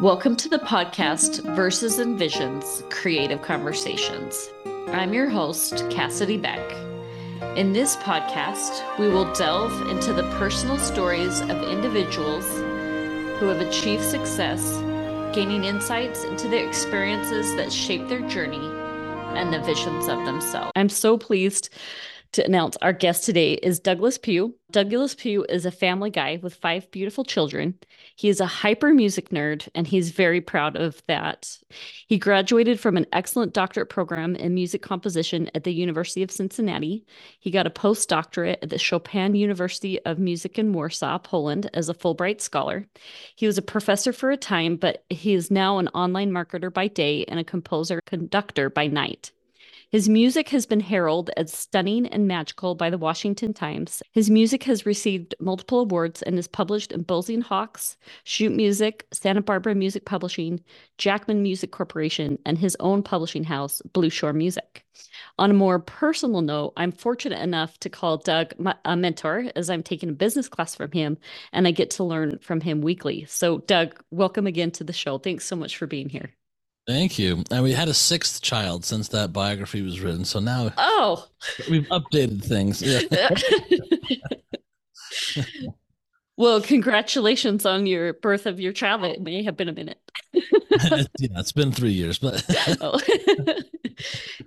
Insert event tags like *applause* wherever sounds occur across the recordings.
Welcome to the podcast Verses and Visions Creative Conversations. I'm your host, Cassidy Beck. In this podcast, we will delve into the personal stories of individuals who have achieved success, gaining insights into the experiences that shape their journey and the visions of themselves. I'm so pleased to announce our guest today is Douglas Pew. Douglas Pew is a family guy with five beautiful children. He is a hyper music nerd, and he's very proud of that. He graduated from an excellent doctorate program in music composition at the University of Cincinnati. He got a postdoctorate at the Chopin University of Music in Warsaw, Poland, as a Fulbright scholar. He was a professor for a time, but he is now an online marketer by day and a composer conductor by night. His music has been heralded as stunning and magical by the Washington Times. His music has received multiple awards and is published in Boesing Hawks, Schott Music, Santa Barbara Music Publishing, Jackman Music Corporation, and his own publishing house, Blue Shore Music. On a more personal note, I'm fortunate enough to call Doug a mentor as I'm taking a business class from him and I get to learn from him weekly. So, Doug, welcome again to the show. Thanks so much for being here. Thank you. And we had a sixth child since that biography was written. So now Oh we've updated things. *laughs* Yeah. *laughs* well, congratulations on your birth of your child. It may have been a minute. *laughs* yeah, it's been three years, but oh.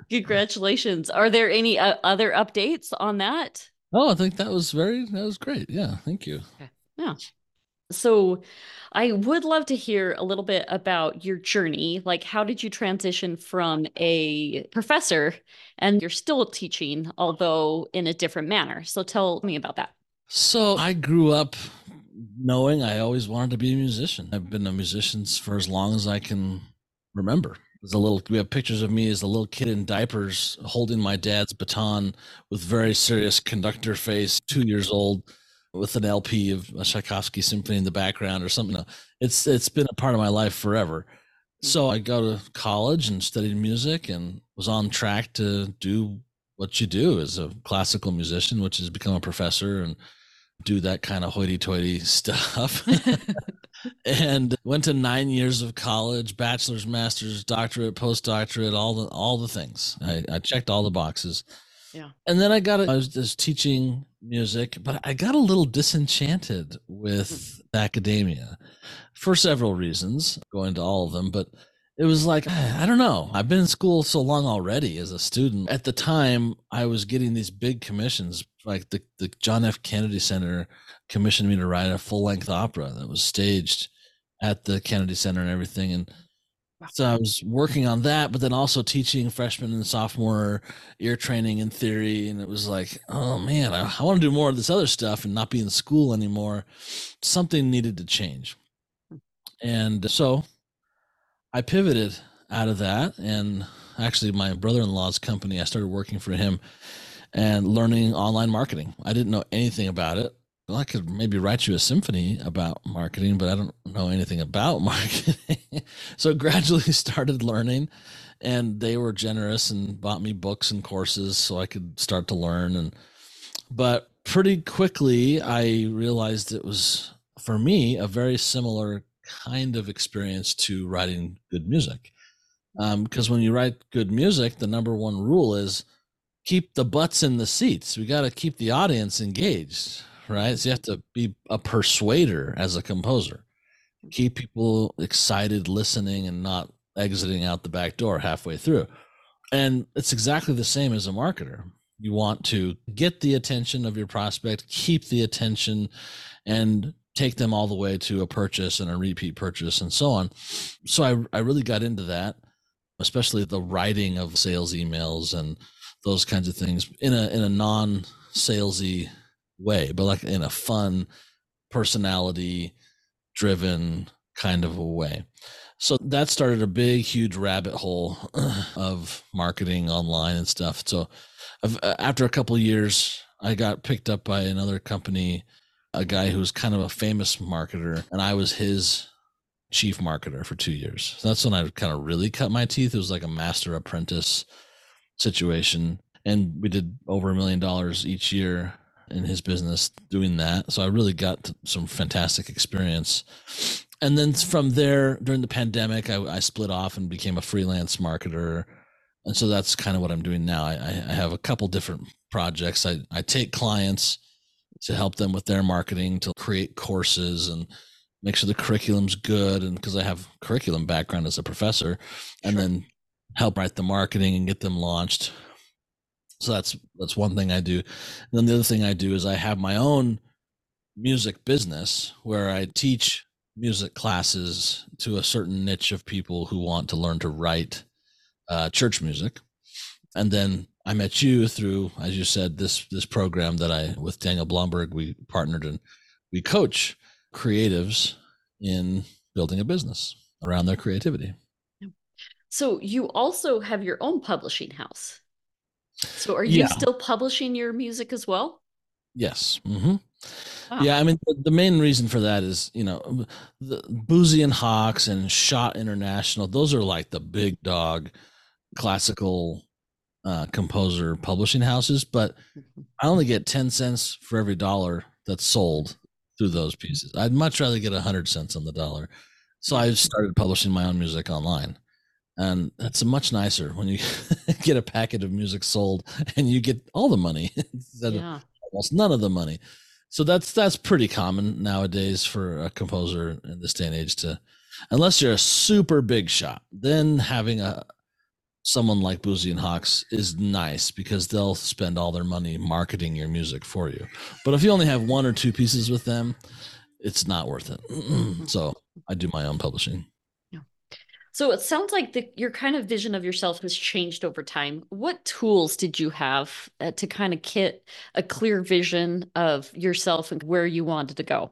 congratulations. Are there any uh, other updates on that? Oh, I think that was very that was great. Yeah, thank you. Okay. Yeah. So I would love to hear a little bit about your journey. Like, how did you transition from a professor and you're still teaching, although in a different manner? So tell me about that. So I grew up knowing I always wanted to be a musician. I've been a musician for as long as I can remember. As a little, we have pictures of me as a little kid in diapers holding my dad's baton with very serious conductor face, two years old with an LP of a Tchaikovsky symphony in the background or something. It's it's been a part of my life forever. So mm-hmm. I go to college and studied music and was on track to do what you do as a classical musician, which is become a professor and do that kind of hoity-toity *laughs* stuff. *laughs* and went to nine years of college, bachelor's, master's, doctorate, postdoctorate, all the all the things. I, I checked all the boxes. Yeah. And then I got I was just teaching music, but I got a little disenchanted with hmm. academia for several reasons, going into all of them, but it was like *sighs* I don't know. I've been in school so long already as a student. At the time, I was getting these big commissions, like the the John F. Kennedy Center commissioned me to write a full length opera that was staged at the Kennedy Center and everything, and so I was working on that, but then also teaching freshman and sophomore ear training and theory. And it was like, oh man, I, I want to do more of this other stuff and not be in school anymore. Something needed to change. And so I pivoted out of that. And actually, my brother in law's company, I started working for him and learning online marketing. I didn't know anything about it well, I could maybe write you a symphony about marketing, but I don't know anything about *laughs* marketing. so gradually *laughs* started learning and they were generous and bought me books and courses so I could start to learn and but pretty quickly I realized it was for me a very similar kind of experience to writing good music. because um, when you write good music, the number one rule is keep the butts in the seats. We got to keep the audience engaged right? So you have to be a persuader as a composer, keep people excited, listening, and not exiting out the back door halfway through. And it's exactly the same as a marketer. You want to get the attention of your prospect, keep the attention, and take them all the way to a purchase and a repeat purchase and so on. So I, I really got into that, especially the writing of sales emails and those kinds of things in a in a non salesy way, but like in a fun, personality driven kind of a way. So that started a big, huge rabbit hole *clears throat* of marketing online and stuff. So uh, after a couple years, I got picked up by another company, a guy who's kind of a famous marketer, and I was his chief marketer for two years. So that's when I kind of really cut my teeth. It was like a master apprentice situation. And we did over a million dollars each year in his business doing that. So I really got some fantastic experience. and then from there, during the pandemic, I, I split off and became a freelance marketer. And so that's kind of what I'm doing now. I, I have a couple different projects. I, I take clients to help them with their marketing, to create courses and make sure the curriculum's good. And because I have curriculum background as a professor, and then help write the marketing and get them launched. So that's that's one thing I do. And then the other thing I do is I have my own music business where I teach music classes to a certain niche of people who want to learn to write uh, church music. And then I met you through, as you said, this this program that I with Daniel Blomberg we partnered and we coach creatives in building a business around their creativity. So you also have your own publishing house. So are you yeah. still publishing your music as well? Yes. Mm-hmm. Wow. Yeah, I mean the, the, main reason for that is you know the Boosey and Hawkes and Schott International. Those are like the big dog classical uh, composer publishing houses, but mm-hmm. I only get ten cents for every dollar that's sold through those pieces. I'd much rather get a hundred cents on the dollar. So I started publishing my own music online. And that's much nicer when you *laughs* get a packet of music sold and you get all the money *laughs* instead yeah. of almost none of the money. So that's that's pretty common nowadays for a composer in this day and age to unless you're a super big shot then having a someone like Boosey and Hawkes is nice because they'll spend all their money marketing your music for you. But if you only have one or two pieces with them it's not worth it. *clears throat* So i do my own publishing so it sounds like the, your kind of vision of yourself has changed over time. What tools did you have uh, to kind of get a clear vision of yourself and where you wanted to go?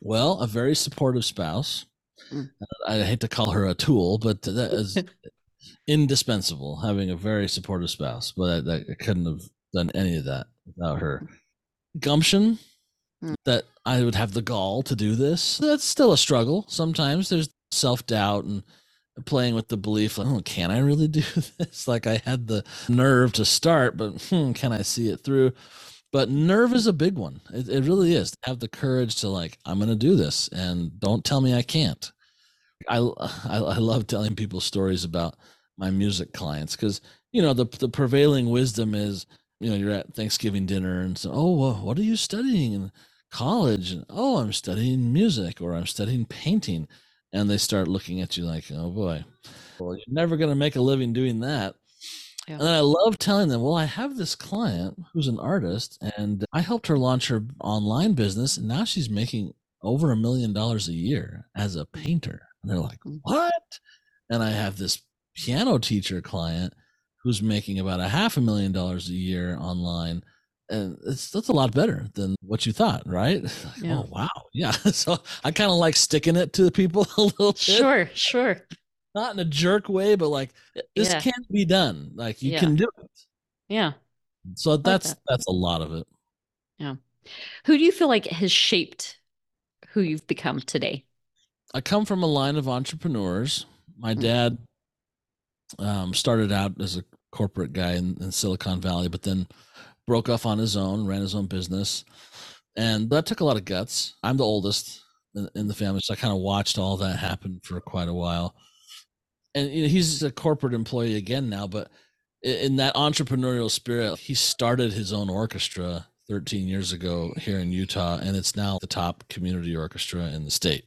Well, a very supportive spouse. Mm. I hate to call her a tool, but that is *laughs* indispensable. Having a very supportive spouse, but I, I couldn't have done any of that without her. Gumption, mm. that I would have the gall to do this. That's still a struggle. Sometimes there's self doubt and playing with the belief like, oh, can I really do *laughs* this? Like I had the nerve to start, but hmm, can I see it through? But nerve is a big one. It, it really is. Have the courage to like, I'm going to do this, and don't tell me I can't. I, I, I love telling people stories about my music clients because you know the the prevailing wisdom is you know you're at Thanksgiving dinner and so oh well, what are you studying in college? And, oh, I'm studying music or I'm studying painting and they start looking at you like, oh boy, well, you're never going to make a living doing that. Yeah. And I love telling them, well, I have this client who's an artist, and I helped her launch her online business, and now she's making over a million dollars a year as a painter. And they're like, mm. what? And I have this piano teacher client who's making about a half a million dollars a year online and it's that's a lot better than what you thought, right? *laughs* Like, yeah. Oh wow, yeah. *laughs* So I kind of like sticking it to the people *laughs* a little bit. Sure, sure. Not in a jerk way, but like this yeah. can be done. Like you yeah. can do it. Yeah. So that's like that. that's a lot of it. Yeah. Who do you feel like has shaped who you've become today? I come from a line of entrepreneurs. My mm-hmm. dad um, started out as a corporate guy in, in Silicon Valley, but then broke off on his own, ran his own business, and that took a lot of guts. I'm the oldest in, in the family, so I kind of watched all that happen for quite a while. And you know, he's a corporate employee again now, but in that entrepreneurial spirit, he started his own orchestra 13 years ago here in Utah, and it's now the top community orchestra in the state.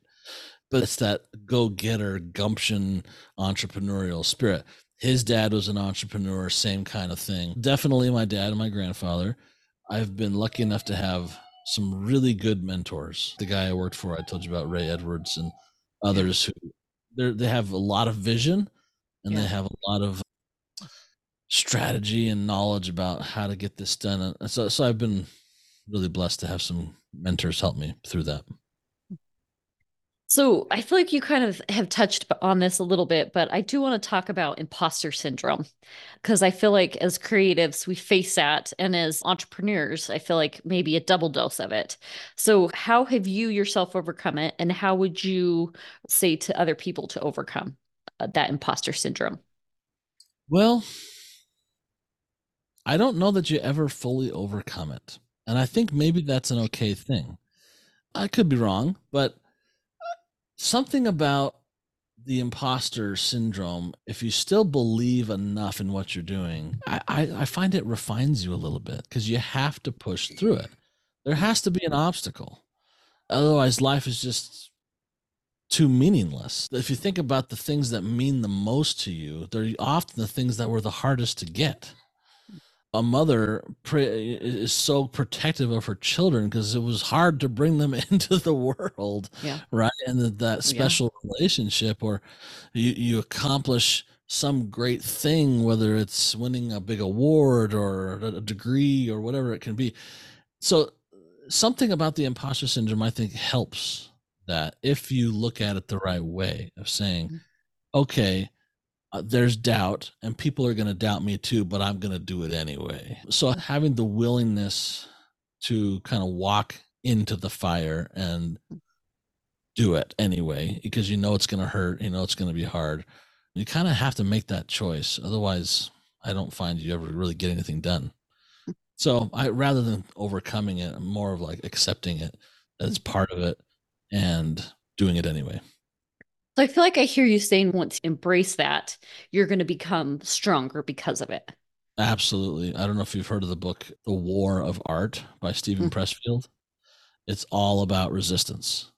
But it's that go getter, gumption, entrepreneurial spirit. His dad was an entrepreneur, same kind of thing. Definitely my dad and my grandfather. I've been lucky enough to have some really good mentors. The guy I worked for, I told you about Ray Edwards and others who they have a lot of vision and yeah. they have a lot of strategy and knowledge about how to get this done. And so, so I've been really blessed to have some mentors help me through that. So I feel like you kind of have touched on this a little bit, but I do want to talk about imposter syndrome because I feel like as creatives, we face that. And as entrepreneurs, I feel like maybe a double dose of it. So, how have you yourself overcome it? And how would you say to other people to overcome uh, that imposter syndrome? Well, I don't know that you ever fully overcome it. And I think maybe that's an okay thing. I could be wrong, but something about the imposter syndrome, if you still believe enough in what you're doing, I, I, I find it refines you a little bit because you have to push through it. There has to be an obstacle. Otherwise, life is just too meaningless. If you think about the things that mean the most to you, they're often the things that were the hardest to get a mother is so protective of her children because it was hard to bring them *laughs* into the world yeah. right and that, that special yeah. relationship or you, you accomplish some great thing whether it's winning a big award or a degree or whatever it can be so something about the imposter syndrome i think helps that if you look at it the right way of saying mm-hmm. okay uh, there's doubt and people are going to doubt me too but i'm going to do it anyway. So having the willingness to kind of walk into the fire and do it anyway because you know it's going to hurt you know it's going to be hard you kind of have to make that choice otherwise i don't find you ever really get anything done. *laughs* So i rather than overcoming it i'm more of like accepting it as part of it and doing it anyway so I feel like I hear you saying once you embrace that, you're going to become stronger because of it. Absolutely. I don't know if you've heard of the book The War of Art by Steven mm-hmm. Pressfield. It's all about resistance.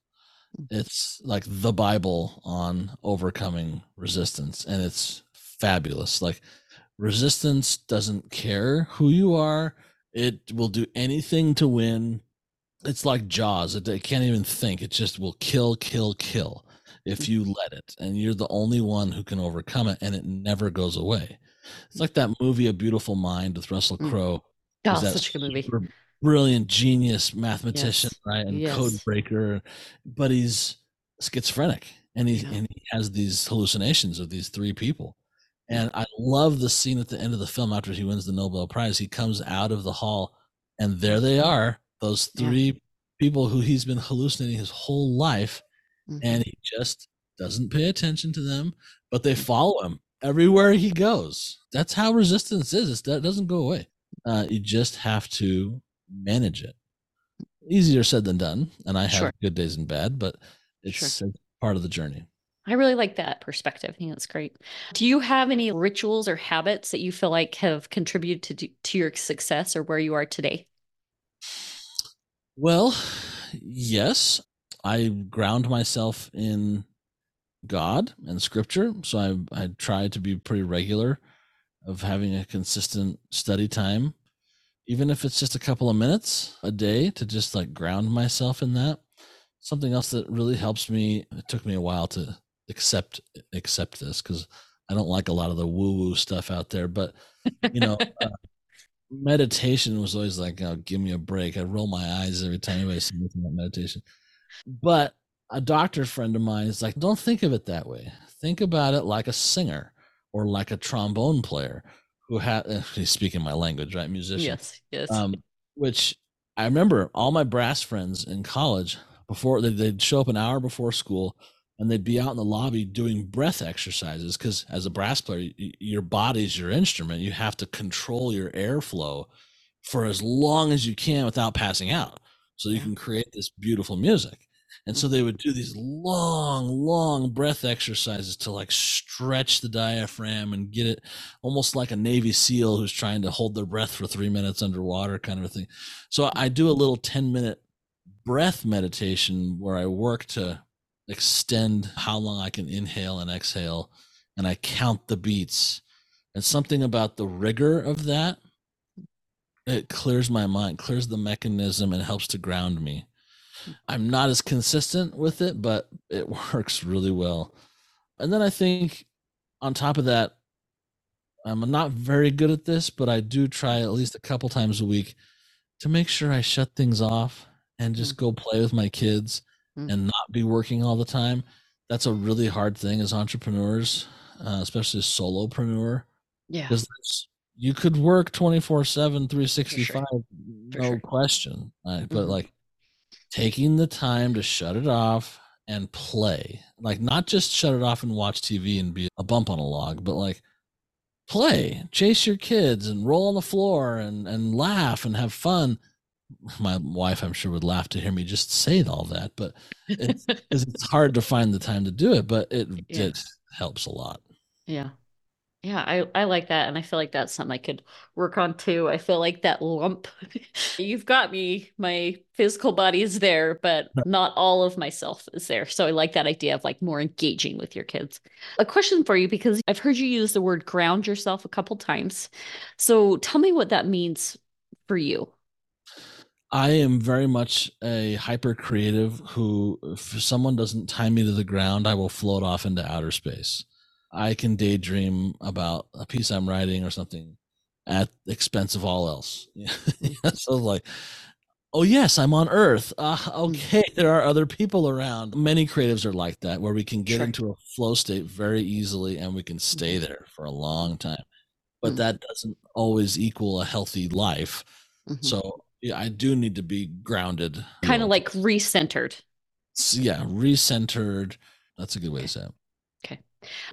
It's like the Bible on overcoming resistance and it's fabulous. Like resistance doesn't care who you are. It will do anything to win. It's like Jaws. It, it can't even think. It just will kill, kill, kill if you let it and you're the only one who can overcome it and it never goes away it's like that movie a beautiful mind with russell mm. crowe oh, such a good movie brilliant genius mathematician yes. right and yes. code breaker but he's schizophrenic and he yeah. and he has these hallucinations of these three people and i love the scene at the end of the film after he wins the nobel prize he comes out of the hall and there they are those three yeah. people who he's been hallucinating his whole life mm-hmm. and he just doesn't pay attention to them, but they follow him everywhere he goes. That's how resistance is. It's, that doesn't go away. Uh, you just have to manage it. Easier said than done, and I have sure. good days and bad, but it's sure. part of the journey. I really like that perspective. I think that's great. Do you have any rituals or habits that you feel like have contributed to to your success or where you are today? Well, yes. I ground myself in God and Scripture, so I I try to be pretty regular of having a consistent study time, even if it's just a couple of minutes a day to just like ground myself in that. Something else that really helps me. It took me a while to accept accept this because I don't like a lot of the woo woo stuff out there, but you know. *laughs* uh, meditation was always like, oh, give me a break. I roll my eyes every time anybody says anything about meditation. But a doctor friend of mine is like, don't think of it that way. Think about it like a singer or like a trombone player who had, *laughs* he's speaking my language, right? Musician. Yes, yes. Um, which I remember all my brass friends in college before they'd show up an hour before school and they'd be out in the lobby doing breath exercises because as a brass player your body's your instrument you have to control your airflow for as long as you can without passing out so you can create this beautiful music and so mm-hmm. they would do these long, long breath exercises to like stretch the diaphragm and get it almost like a Navy SEAL who's trying to hold their breath for three minutes underwater, kind of a thing. So I do a little 10 minute breath meditation where I work to extend how long I can inhale and exhale, and I count the beats. And something about the rigor of that, it clears my mind, clears the mechanism, and helps to ground me. I'm not as consistent with it, but it *laughs* works really well. And then I think on top of that, I'm not very good at this, but I do try at least a couple times a week to make sure I shut things off and just mm. go play with my kids mm. and not be working all the time. That's a really hard thing as entrepreneurs, uh, especially a solopreneur. Yeah. Because you could work 24 7, 365, sure. no sure. question. Right? Mm-hmm. But like taking the time to shut it off and play. Like not just shut it off and watch TV and be a bump on a log, but like play, chase your kids and roll on the floor and and laugh and have fun. my wife, I'm sure, would laugh to hear me just say all that, but it's, *laughs* it's hard to find the time to do it, but it, yeah. it helps a lot. Yeah. Yeah, I, I like that. And I feel like that's something I could work on too. I feel like that lump, *laughs* you've got me, my physical body is there, but not all of myself is there. So I like that idea of like more engaging with your kids. A question for you, because I've heard you use the word ground yourself a couple times. So tell me what that means for you. I am very much a hyper creative who, if someone doesn't tie me to the ground, I will float off into outer space. I can daydream about a piece I'm writing or something at the expense of all else. *laughs* so like, oh yes, I'm on Earth. Uh, okay, *laughs* there are other people around. Many creatives are like that, where we can get sure. into a flow state very easily and we can stay mm-hmm. there for a long time. But mm-hmm. that doesn't always equal a healthy life. Mm-hmm. So yeah, I do need to be grounded. Kind of like recentered. Yeah, recentered. That's a good way to say it.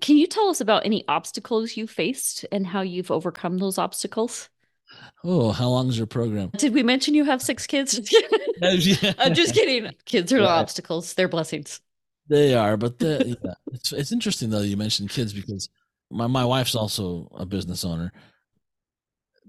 Can you tell us about any obstacles you faced and how you've overcome those obstacles? Oh, how long is your program? Did we mention you have six kids? *laughs* I'm just kidding. Kids are not obstacles, they're blessings. They are, but the, yeah. it's, it's interesting though you mentioned kids because my, my wife's also a business owner.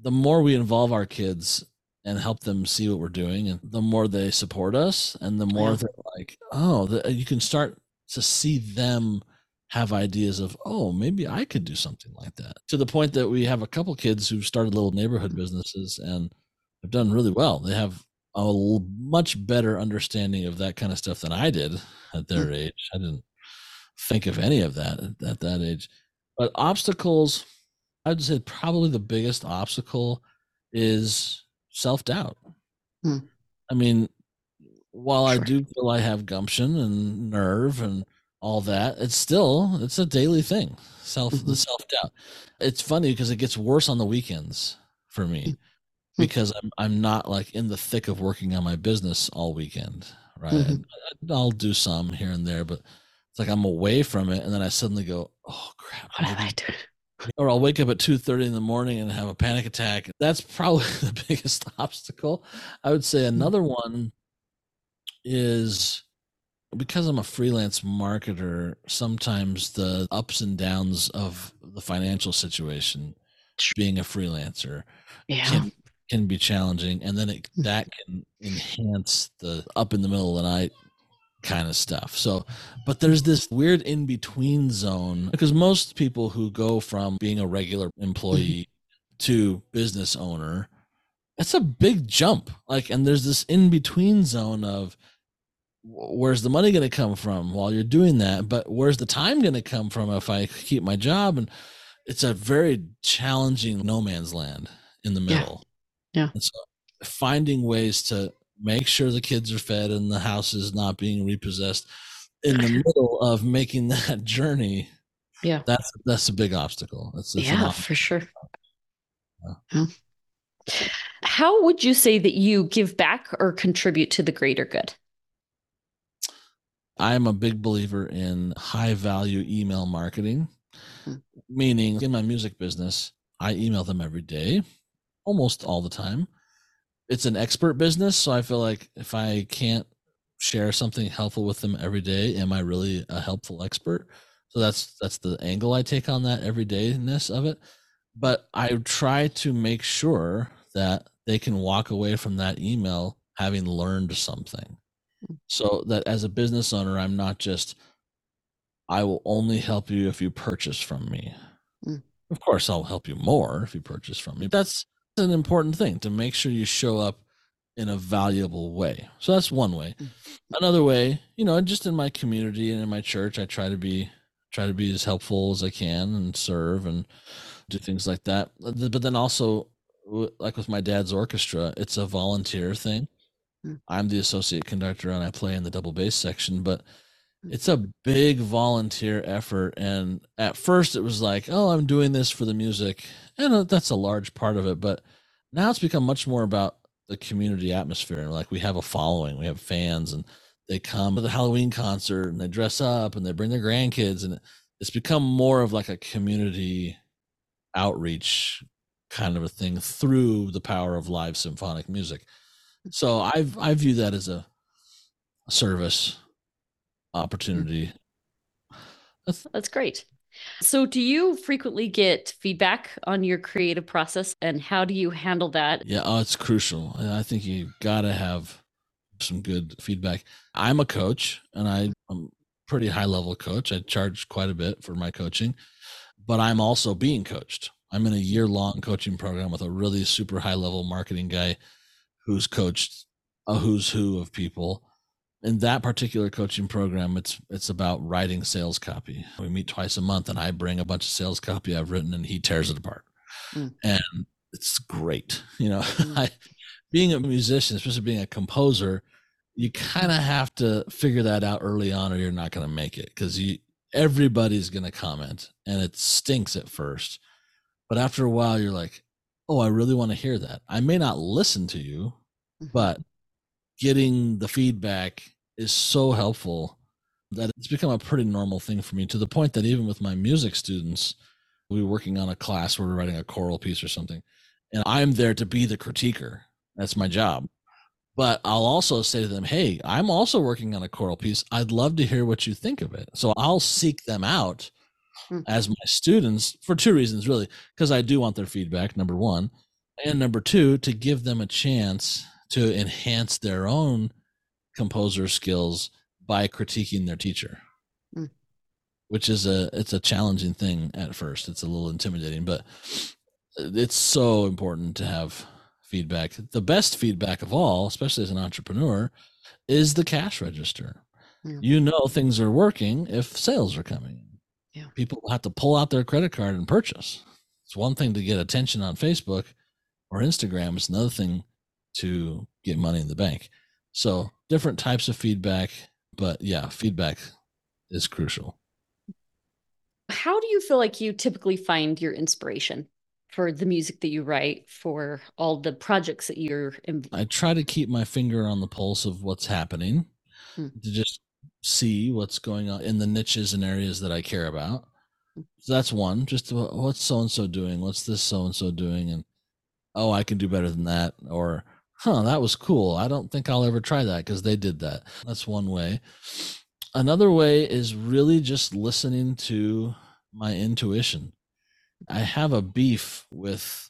The more we involve our kids and help them see what we're doing, and the more they support us, and the more yeah. they're like, oh, the, you can start to see them have ideas of, oh, maybe I could do something like that. To the point that we have a couple kids who've started little neighborhood businesses and have done really well. They have a much better understanding of that kind of stuff than I did at their mm. age. I didn't think of any of that at, at that age. But obstacles, I'd say probably the biggest obstacle is self doubt. Hmm. I mean, while sure. I do feel I have gumption and nerve and all that it's still it's a daily thing self mm-hmm. the self doubt it's funny because it gets worse on the weekends for me mm-hmm. because I'm I'm not like in the thick of working on my business all weekend right mm-hmm. I'll do some here and there but it's like I'm away from it and then I suddenly go oh crap what did I do *laughs* or I'll wake up at 2:30 in the morning and have a panic attack that's probably *laughs* the biggest *laughs* obstacle I would say mm-hmm. another one is because I'm a freelance marketer, sometimes the ups and downs of the financial situation, being a freelancer, yeah. can, can be challenging, and then it, hmm. that can enhance the up in the middle of the night kind of stuff. So, but there's this weird in between zone because most people who go from being a regular employee to business owner, it's a big jump. Like, and there's this in between zone of where's the money going to come from while you're doing that? But where's the time going to come from if i keep my job? And it's a very challenging no man's land in the middle. Yeah, yeah. so finding ways to make sure the kids are fed and the house is not being repossessed in the middle of making *laughs* that journey yeah. that's that's a big obstacle. That's, that's yeah for sure. Yeah. how would you say that you give back or contribute to the greater good I'm a big believer in high value email marketing, hmm. meaning in my music business, I email them every day, almost all the time. It's an expert business, so I feel like if I can't share something helpful with them every day, am I really a helpful expert? So that's that's the angle I take on that everydayness of it. But I try to make sure that they can walk away from that email having learned something so that as a business owner i'm not just i will only help you if you purchase from me. Mm. of course i'll help you more if you purchase from me that's an important thing to make sure you show up in a valuable way. So that's one way. Mm. another way you know just in my community and in my church i try to be try to be as helpful as i can and serve and do things like that. But then also like with my dad's orchestra it's a volunteer thing Mm. I'm the associate conductor and I play in the double bass section, but mm. it's a big volunteer effort. And at first it was like, oh, I'm doing this for the music. And uh, that's a large part of it. But now it's become much more about the community atmosphere. And like we have a following, we have fans, and they come to the Halloween concert and they dress up and they bring their grandkids. And it's become more of like a community outreach kind of a thing through the power of live symphonic music So I've I view that as a, a service opportunity. That's, That's great. So, do you frequently get feedback on your creative process and how do you handle that? Yeah, oh, it's crucial. I think you got to have some good feedback. I'm a coach and I, I'm pretty high level coach. I charge quite a bit for my coaching, but I'm also being coached. I'm in a year long coaching program with a really super high level marketing guy who's coached a who's who of people in that particular coaching program it's it's about writing sales copy we meet twice a month and i bring a bunch of sales copy i've written and he tears it apart mm. and it's great *laughs* you know mm. I, being a musician especially being a composer you kind of have to figure that out early on or you're not going to make it because you everybody's going to comment and it stinks at first but after a while you're like oh i really want to hear that i may not listen to you mm-hmm. but getting the feedback is so helpful that it's become a pretty normal thing for me to the point that even with my music students, we were working on a class where we're writing a choral piece or something, and I'm there to be the critiquer. That's my job. But I'll also say to them, hey, I'm also working on a choral piece. I'd love to hear what you think of it. So I'll seek them out mm-hmm. as my students for two reasons, really, because I do want their feedback, number one. And number two, to give them a chance to enhance their own composer skills by critiquing their teacher mm. which is a it's a challenging thing at first it's a little intimidating but it's so important to have feedback the best feedback of all especially as an entrepreneur is the cash register you know things are working if sales are coming yeah. people have to pull out their credit card and purchase it's one thing to get attention on facebook or instagram it's another thing to get money in the bank so different types of feedback, but yeah, feedback is crucial. How do you feel like you typically find your inspiration for the music that you write, for all the projects that you're in? I try to keep my finger on the pulse of what's happening hmm. to just see what's going on in the niches and areas that I care about. So that's one. Just what's so and so doing? What's this so and so doing? And oh, I can do better than that. Or huh, that was cool. I don't think I'll ever try that because they did that. That's one way. Another way is really just listening to my intuition. I have a beef with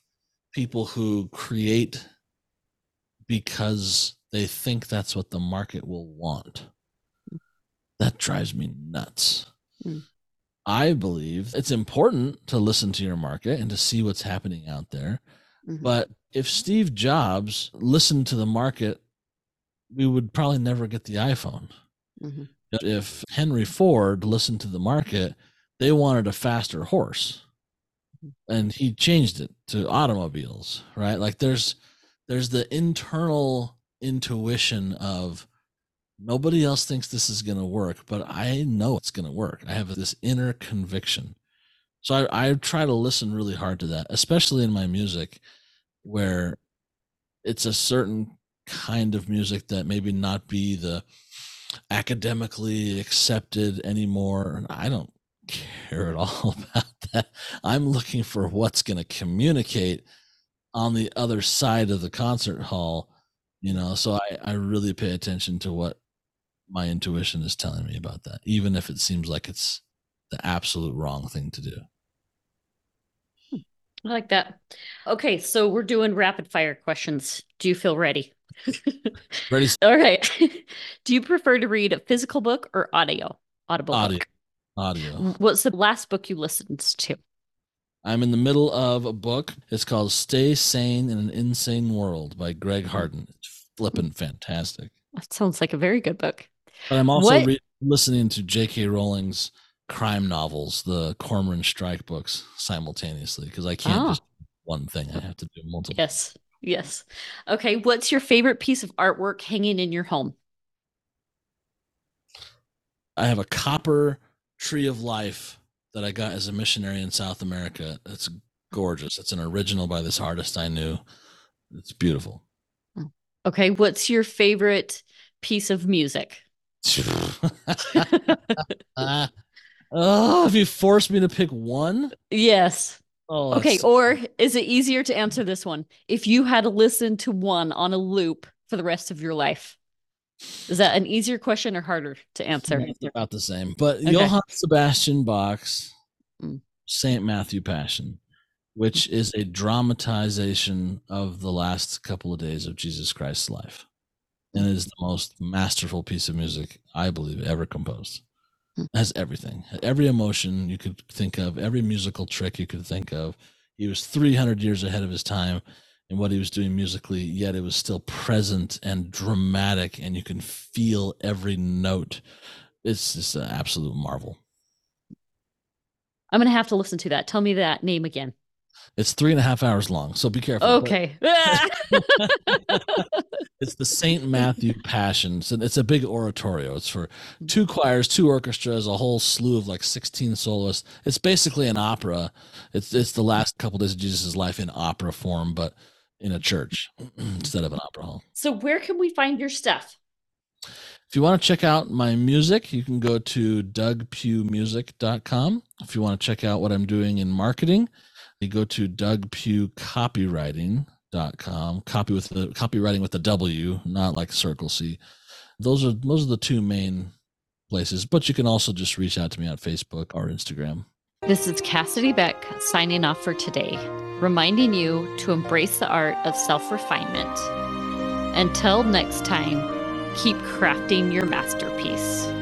people who create because they think that's what the market will want. That drives me nuts. Mm. I believe it's important to listen to your market and to see what's happening out there. Mm-hmm. But if Steve Jobs listened to the market, we would probably never get the iPhone. Mm-hmm. If Henry Ford listened to the market, they wanted a faster horse. Mm-hmm. And he changed it to automobiles, right? Like there's there's the internal intuition of nobody else thinks this is going to work, but I know it's going to work. I have this inner conviction. So I, I try to listen really hard to that, especially in my music where it's a certain kind of music that maybe not be the academically accepted anymore. I don't care at *laughs* all about that. I'm looking for what's going to communicate on the other side of the concert hall, you know. So I, I really pay attention to what my intuition is telling me about that, even if it seems like it's the absolute wrong thing to do. Hmm. I like that. Okay, so we're doing rapid fire questions. Do you feel ready? *laughs* ready. All right. *laughs* Do you prefer to read a physical book or audio? Audible audio. Book? Audio. What's the last book you listened to? I'm in the middle of a book. It's called Stay Sane in an Insane World by Greg hmm. Harden. It's flippin' fantastic. That sounds like a very good book. But I'm also re- listening to J.K. Rowling's crime novels, the Cormoran Strike books simultaneously because I can't oh. just one thing. I have to do multiple. Yes. Yes. Okay. What's your favorite piece of artwork hanging in your home? I have a copper tree of life that I got as a missionary in South America. It's gorgeous. It's an original by this artist I knew. It's beautiful. Hmm. Okay. What's your favorite piece of music? *laughs* Oh, if you forced me to pick one? Yes. Oh, okay. Or is it easier to answer this one? If you had to listen to one on a loop for the rest of your life? Is that an easier question or harder to answer? It's about the same. But Okay. Johann Sebastian Bach's Mm. Saint Matthew Passion, which is a dramatization of the last couple of days of Jesus Christ's life. And it is the most masterful piece of music I believe ever composed. It has everything, every emotion you could think of, every musical trick you could think of. He was 300 years ahead of his time in what he was doing musically, yet it was still present and dramatic, and you can feel every note. It's just an absolute marvel. I'm going to have to listen to that. Tell me that name again. It's three and a half hours long, so be careful. Okay. *laughs* *laughs* It's the Saint Matthew Passion. So it's a big oratorio. It's for two choirs, two orchestras, a whole slew of like 16 soloists. It's basically an opera. It's it's the last couple days of Jesus' life in opera form, but in a church *clears throat* instead of an opera hall. so, where can we find your stuff? If you want to check out my music, you can go to dougpewmusic.com. If you want to check out what I'm doing in marketing, you go to dougpewcopywriting.com. Copy with the copywriting with the W, not like Circle C. Those are those are the two main places, but you can also just reach out to me on Facebook or Instagram. This is Cassidy Beck signing off for today, reminding you to embrace the art of self refinement. Until next time, keep crafting your masterpiece.